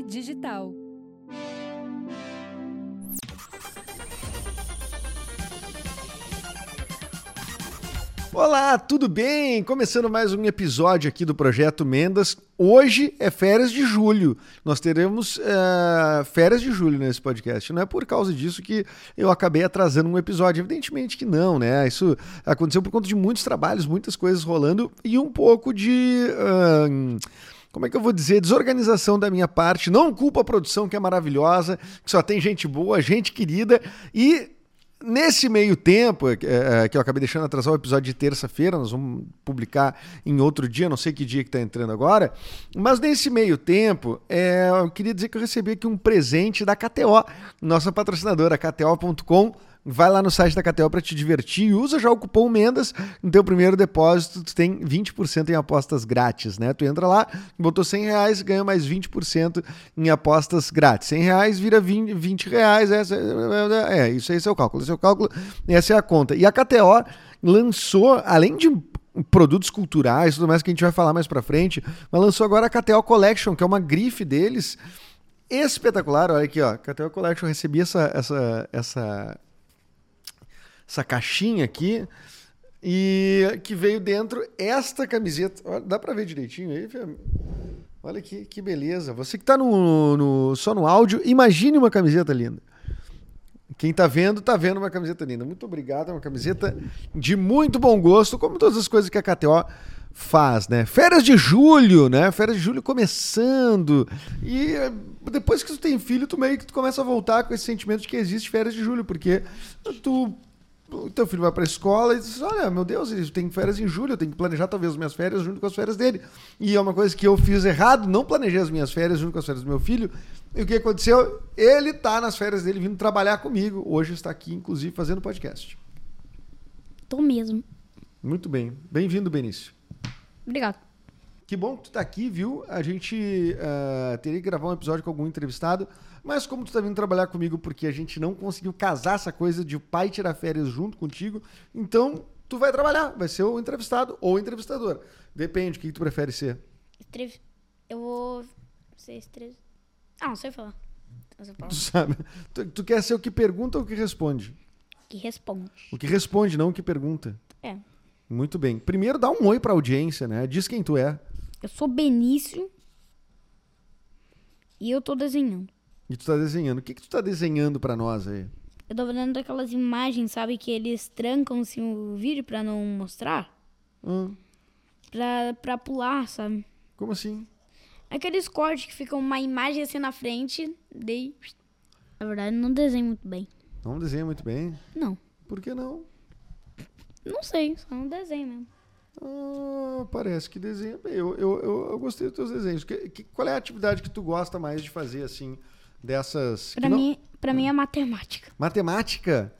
Digital. Olá, tudo bem? Começando mais um episódio aqui do Projeto Mendas. Hoje é férias de julho. Nós teremos uh, férias de julho nesse podcast. Não é por causa disso que eu acabei atrasando um episódio. Evidentemente que não, né? Isso aconteceu por conta de muitos trabalhos, muitas coisas rolando e um pouco de. Uh, como é que eu vou dizer, desorganização da minha parte. Não culpa a produção, que é maravilhosa, que só tem gente boa, gente querida. E Nesse meio tempo, é, é, que eu acabei deixando atrasar o episódio de terça-feira, nós vamos publicar em outro dia, não sei que dia que está entrando agora, mas nesse meio tempo, é, eu queria dizer que eu recebi aqui um presente da KTO, nossa patrocinadora, KTO.com Vai lá no site da KTO para te divertir e usa já o cupom Mendas. No teu primeiro depósito, tu tem 20% em apostas grátis, né? Tu entra lá, botou 100 reais, ganha mais 20% em apostas grátis. 100 reais vira 20, 20 reais. Essa, é, isso aí é o cálculo. É o cálculo, essa é a conta. E a KTO lançou, além de produtos culturais, tudo mais que a gente vai falar mais para frente, mas lançou agora a KTO Collection, que é uma grife deles espetacular. Olha aqui, ó, KTO Collection recebi essa essa essa essa caixinha aqui e que veio dentro esta camiseta. Olha, dá para ver direitinho aí, Olha que, que beleza. Você que está no, no, só no áudio, imagine uma camiseta linda. Quem está vendo, está vendo uma camiseta linda. Muito obrigado, é uma camiseta de muito bom gosto, como todas as coisas que a KTO faz, né? Férias de julho, né? Férias de julho começando. E eh, depois que tu tem filho, tu meio que tu começa a voltar com esse sentimento de que existe férias de julho, porque tu o teu filho vai para a escola e diz: Olha, meu Deus, ele tem férias em julho, eu tenho que planejar talvez as minhas férias junto com as férias dele. E é uma coisa que eu fiz errado, não planejei as minhas férias junto com as férias do meu filho. E o que aconteceu? Ele está nas férias dele vindo trabalhar comigo. Hoje está aqui, inclusive, fazendo podcast. Tô mesmo. Muito bem. Bem-vindo, Benício. Obrigado. Que bom que tu está aqui, viu? A gente uh, teria que gravar um episódio com algum entrevistado. Mas como tu tá vindo trabalhar comigo porque a gente não conseguiu casar essa coisa de o pai tirar férias junto contigo, então tu vai trabalhar, vai ser o entrevistado ou entrevistador. Depende, o que tu prefere ser? Eu vou ser estrela. Ah, não sei falar. Tu sabe. Tu, tu, quer ser o que pergunta ou o que responde? O que responde. O que responde, não o que pergunta. É. Muito bem. Primeiro dá um oi pra audiência, né? Diz quem tu é. Eu sou Benício. E eu tô desenhando. E tu tá desenhando. O que, que tu tá desenhando para nós aí? Eu tô vendo aquelas imagens, sabe, que eles trancam assim, o vídeo para não mostrar. Hum. Pra, pra pular, sabe? Como assim? Aqueles cortes que ficam uma imagem assim na frente, daí. Na verdade, não desenho muito bem. Não desenha muito bem? Não. Por que não? Não sei, só não desenho mesmo. Ah, parece que desenha bem. Eu, eu, eu, eu gostei dos teus desenhos. Que, que, qual é a atividade que tu gosta mais de fazer, assim, dessas. Para mim, para mim é matemática. Matemática?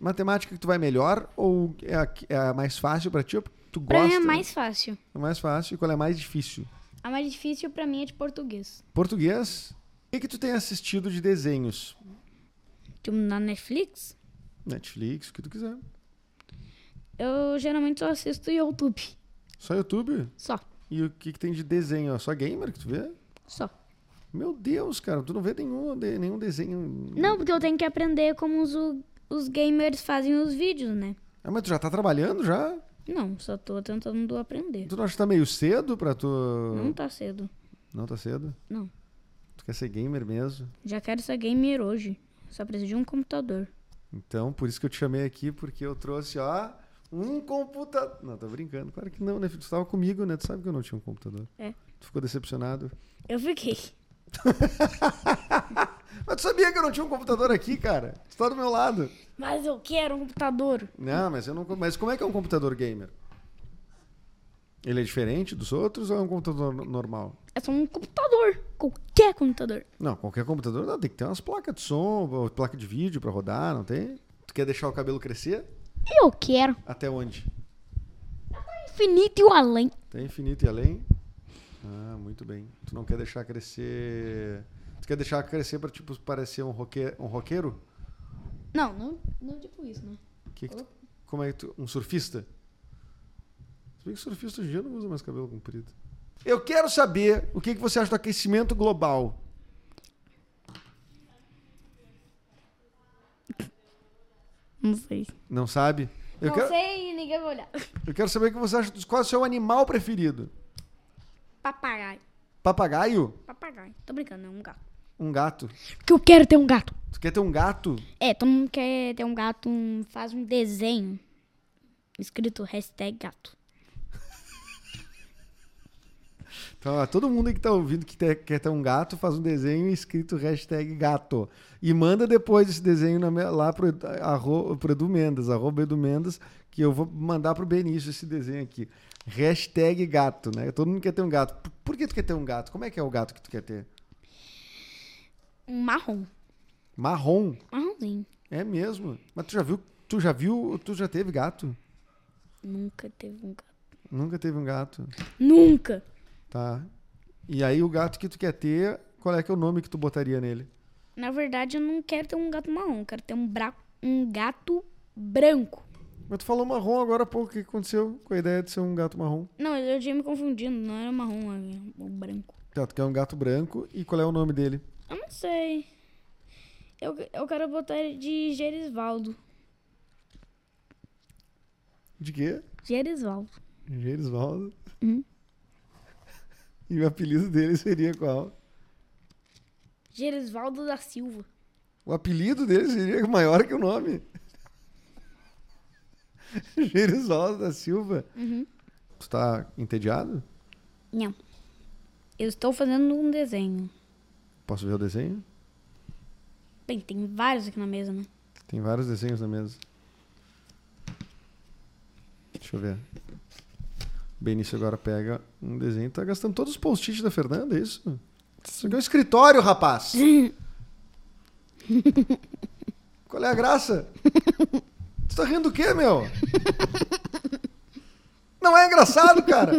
Matemática que tu vai melhor ou é a, é a mais fácil para ti? Ou tu pra gosta? mim é mais fácil. É mais fácil. E qual é mais difícil? A mais difícil para mim é de português. Português? O que, que tu tem assistido de desenhos? Tipo, na Netflix? Netflix, o que tu quiser. Eu geralmente só assisto YouTube. Só YouTube? Só. E o que, que tem de desenho? Só gamer que tu vê? Só. Meu Deus, cara, tu não vê nenhum, nenhum desenho. Não, porque eu tenho que aprender como os, os gamers fazem os vídeos, né? Ah, mas tu já tá trabalhando já? Não, só tô tentando aprender. Tu não acha que tá meio cedo pra tu. Não tá cedo. Não tá cedo? Não. Tu quer ser gamer mesmo? Já quero ser gamer hoje. Só preciso de um computador. Então, por isso que eu te chamei aqui, porque eu trouxe, ó, um computador. Não, tô brincando. Claro que não, né? Tu tava comigo, né? Tu sabe que eu não tinha um computador. É. Tu ficou decepcionado? Eu fiquei. Mas tu sabia que eu não tinha um computador aqui, cara? Tu tá do meu lado. Mas eu quero um computador. Não, mas eu não. Mas como é que é um computador gamer? Ele é diferente dos outros ou é um computador normal? É só um computador. Qualquer computador. Não, qualquer computador não. Tem que ter umas placas de som, placa de vídeo pra rodar, não tem? Tu quer deixar o cabelo crescer? Eu quero. Até onde? Até infinito e o além. Até infinito e além? Ah, muito bem. Tu não quer deixar crescer. Tu quer deixar crescer pra, tipo, parecer um, roque... um roqueiro? Não, não, não tipo isso, né? Que que tu... Como é que tu. Um surfista? Se bem que surfista hoje em dia não usa mais cabelo comprido. Eu quero saber o que, que você acha do aquecimento global. Não sei. Não sabe? Eu, não quero, sei e ninguém vai olhar. eu quero saber o que você acha dos qual é o seu animal preferido. Papagaio. Papagaio? Papagaio. Tô brincando, é um gato. Um gato. Porque eu quero ter um gato. Tu quer ter um gato? É, todo mundo quer ter um gato, um- faz um desenho escrito hashtag gato. Então, ó, todo mundo que tá ouvindo que te- quer ter um gato, faz um desenho escrito hashtag gato. E manda depois esse desenho na lá pro, arro, pro Edu Mendes, arroba Edu Mendes, que eu vou mandar pro Benício esse desenho aqui. Hashtag gato, né? Todo mundo quer ter um gato. Por, por que tu quer ter um gato? Como é que é o gato que tu quer ter? Um marrom. Marrom. Marronzinho. É mesmo. Mas tu já viu, tu já viu, tu já teve gato? Nunca teve um gato. Nunca teve um gato. Nunca! Tá. E aí o gato que tu quer ter, qual é que é o nome que tu botaria nele? Na verdade, eu não quero ter um gato marrom, eu quero ter um, bra... um gato branco. Mas tu falou marrom agora há pouco. O que aconteceu com a ideia de ser um gato marrom? Não, eu tinha me confundindo, não era marrom, era o branco. Tá, tu quer um gato branco e qual é o nome dele? Eu não sei. Eu, eu quero botar ele de Gerisvaldo. De quê? Gerisvaldo. Gerisvaldo. Uhum. E o apelido dele seria qual? Gerisvaldo da Silva. O apelido dele seria maior que o nome. Gerisvaldo da Silva. Uhum. Tu tá entediado? Não. Eu estou fazendo um desenho. Posso ver o desenho? Bem, tem vários aqui na mesa, né? Tem vários desenhos na mesa. Deixa eu ver. Benício agora pega um desenho. Tá gastando todos os post-its da Fernanda, é isso? Isso aqui é um escritório, rapaz! Qual é a graça? Tu tá rindo do quê, meu? Não é engraçado, cara!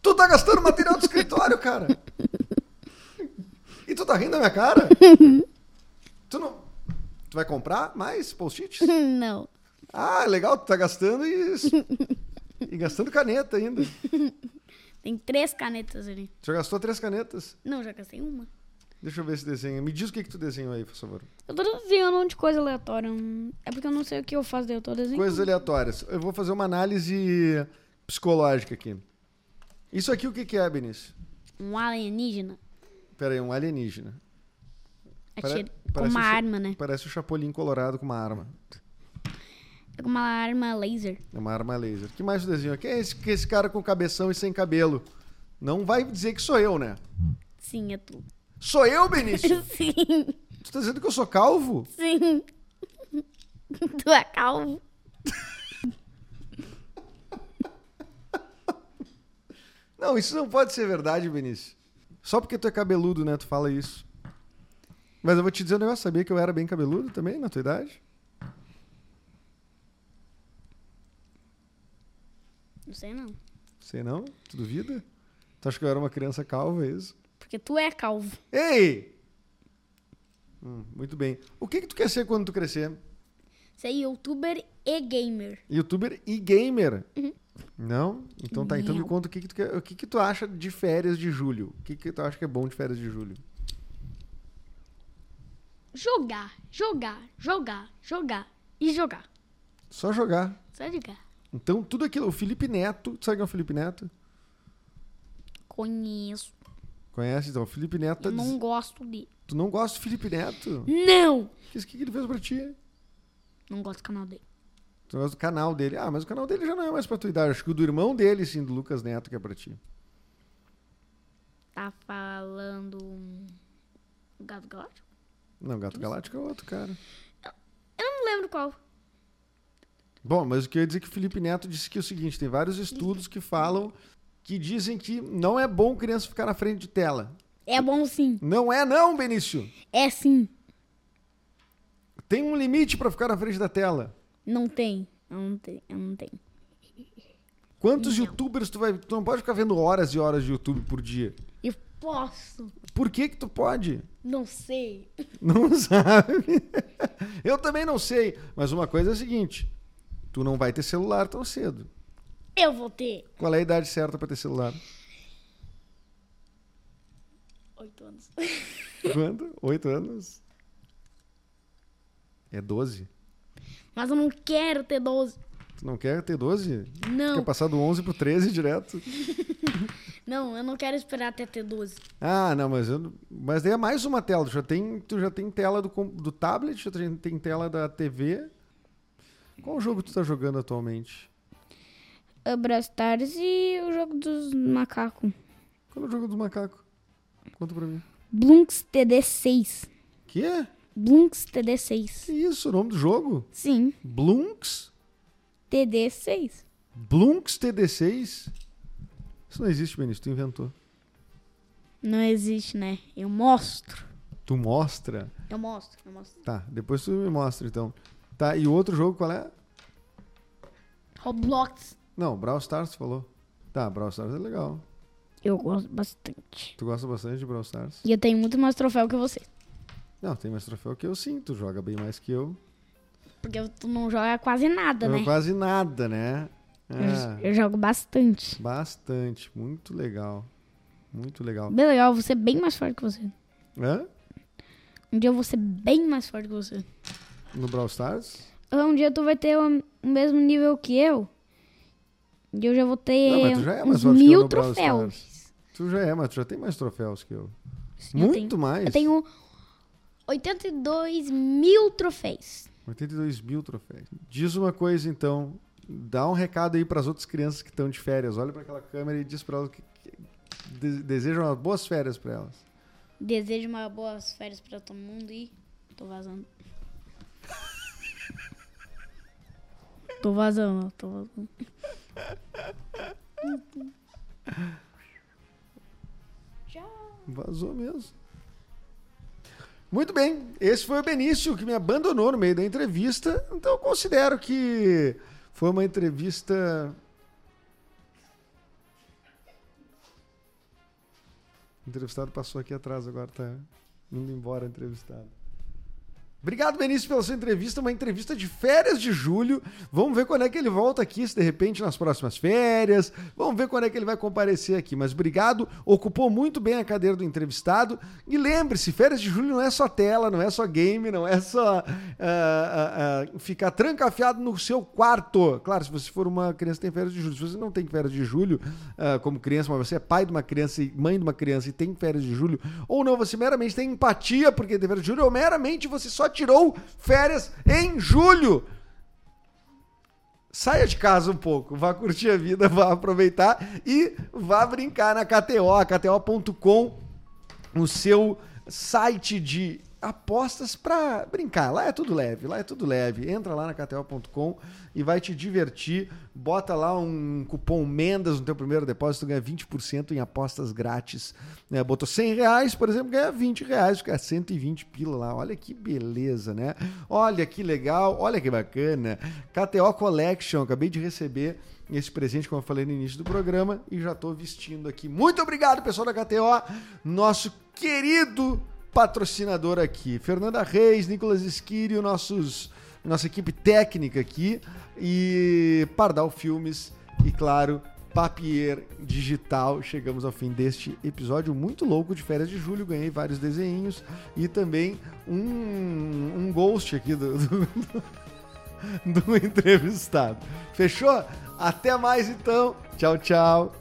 Tu tá gastando material do escritório, cara! E tu tá rindo da minha cara? Tu não. Tu vai comprar mais post-its? não. Ah, legal, tu tá gastando e. E gastando caneta ainda. Tem três canetas ali. Já gastou três canetas. Não, já gastei uma. Deixa eu ver esse desenho. Me diz o que, que tu desenhou aí, por favor. Eu tô desenhando um monte de coisa aleatória. É porque eu não sei o que eu faço, daí eu tô desenhando. Coisas aleatórias. Eu vou fazer uma análise psicológica aqui. Isso aqui o que, que é, Benício? Um alienígena. Pera aí, um alienígena. Pare- Atira com parece uma o cha- arma, né? Parece o Chapolin Colorado com uma arma. É uma arma laser. É uma arma laser. que mais o desenho? Quem é esse, que esse cara com cabeção e sem cabelo? Não vai dizer que sou eu, né? Sim, é tu. Sou eu, Benício? sim, tu tá dizendo que eu sou calvo? sim. tu é calvo. Não, isso não pode ser verdade, Benício. Só porque tu é cabeludo, né? Tu fala isso. Mas eu vou te dizer um negócio. Sabia que eu era bem cabeludo também, na tua idade? Não sei não. Sei não? Tu duvida? Tu acha que eu era uma criança calva, é isso? Porque tu é calvo. Ei! Hum, muito bem. O que que tu quer ser quando tu crescer? É youtuber e gamer. Youtuber e gamer? Não? Então tá, então me conta o que que tu, quer, o que que tu acha de férias de julho. O que que tu acha que é bom de férias de julho? Jogar, jogar, jogar, jogar e jogar. Só jogar. Só jogar. Então, tudo aquilo. O Felipe Neto. Tu sabe quem é o Felipe Neto? Conheço. Conhece? Então, o Felipe Neto. tá Eu não diz- gosto dele. Tu não gosta do Felipe Neto? Não! O que, que ele fez pra ti? Não gosto do canal dele. Tu gosta do canal dele. Ah, mas o canal dele já não é mais pra tua idade. Acho que o do irmão dele, sim, do Lucas Neto, que é pra ti. Tá falando. Gato Galáctico? Não, Gato Galáctico é outro, cara. Eu não lembro qual. Bom, mas o que eu ia dizer é que o Felipe Neto disse que é o seguinte: tem vários estudos que falam que dizem que não é bom criança ficar na frente de tela. É bom sim. Não é, não, Benício. É sim. Tem um limite pra ficar na frente da tela. Não tem. Eu não tenho. Eu não tenho. Quantos Não. youtubers tu vai. Tu não pode ficar vendo horas e horas de YouTube por dia. Eu posso. Por que que tu pode? Não sei. Não sabe. Eu também não sei. Mas uma coisa é a seguinte: tu não vai ter celular tão cedo. Eu vou ter Qual é a idade certa pra ter celular? oito anos. Quanto? Oito anos? É 12. Mas eu não quero ter 12. Tu não quer ter 12? Quer Não, passar do 11 pro 13 direto? não, eu não quero esperar até ter 12. Ah, não, mas eu, mas daí é mais uma tela. Tu já tem, tu já tem tela do, do tablet, já tem tela da TV. Qual jogo tu tá jogando atualmente? A e o jogo dos macacos. Qual é o jogo do macaco? Conta pra mim. Blunks TD6. Que? Blunks TD6. Que isso? O nome do jogo? Sim, Blunks? TD6. Blunks TD6? Isso não existe, Benício. Tu inventou. Não existe, né? Eu mostro. Tu mostra? Eu mostro, eu mostro. Tá, depois tu me mostra então. Tá, e o outro jogo qual é? Roblox. Não, Brawl Stars falou. Tá, Brawl Stars é legal. Eu gosto bastante. Tu gosta bastante de Brawl Stars? E eu tenho muito mais troféu que você. Não, tem mais troféu que eu sim. Tu joga bem mais que eu. Porque tu não joga quase nada, Eu né? quase nada, né? Eu, Ah, eu jogo bastante. bastante. Muito legal. Muito legal. Bem legal, eu vou ser bem mais forte que você. Hã? Um dia eu vou ser bem mais forte que você. No Brawl Stars? Um dia tu vai ter o mesmo nível que eu. E eu já vou ter Não, mas tu já é mais eu mil troféus. Tu já é, mas tu já tem mais troféus que eu. Sim, eu Muito tenho- mais. Eu tenho 82 mil troféus. 82 mil troféus. Diz uma coisa então. Dá um recado aí pras outras crianças que estão de férias. Olha pra aquela câmera e diz pra elas que, que de- desejam umas boas férias pra elas. Desejo uma boas férias pra todo mundo e tô vazando. Tô vazando, tô vazando. Tchau. Vazou mesmo. Muito bem, esse foi o Benício que me abandonou no meio da entrevista, então eu considero que foi uma entrevista. O entrevistado passou aqui atrás, agora tá indo embora entrevistado. Obrigado, Benício, pela sua entrevista. Uma entrevista de férias de julho. Vamos ver quando é que ele volta aqui, se de repente nas próximas férias. Vamos ver quando é que ele vai comparecer aqui. Mas obrigado, ocupou muito bem a cadeira do entrevistado. E lembre-se, férias de julho não é só tela, não é só game, não é só ah, ah, ah, ficar trancafiado no seu quarto. Claro, se você for uma criança tem férias de julho. Se você não tem férias de julho como criança, mas você é pai de uma criança e mãe de uma criança e tem férias de julho, ou não, você meramente tem empatia porque tem férias de julho, ou meramente você só tirou férias em julho. Saia de casa um pouco, vá curtir a vida, vá aproveitar e vá brincar na KTO, KTO.com, o seu site de apostas para brincar. Lá é tudo leve, lá é tudo leve. Entra lá na KTO.com e vai te divertir. Bota lá um cupom Mendas no teu primeiro depósito, ganha 20% em apostas grátis. né? Botou 100 reais, por exemplo, ganha 20 reais, fica 120 pila lá. Olha que beleza, né? Olha que legal, olha que bacana. KTO Collection, acabei de receber esse presente, como eu falei no início do programa, e já estou vestindo aqui. Muito obrigado, pessoal da KTO, nosso querido patrocinador aqui. Fernanda Reis, Nicolas Esquírio, nossos, nossa equipe técnica aqui, e Pardal Filmes, e claro, Papier Digital. Chegamos ao fim deste episódio muito louco de férias de julho. Ganhei vários desenhinhos e também um, um ghost aqui do, do, do entrevistado. Fechou? Até mais então. Tchau, tchau.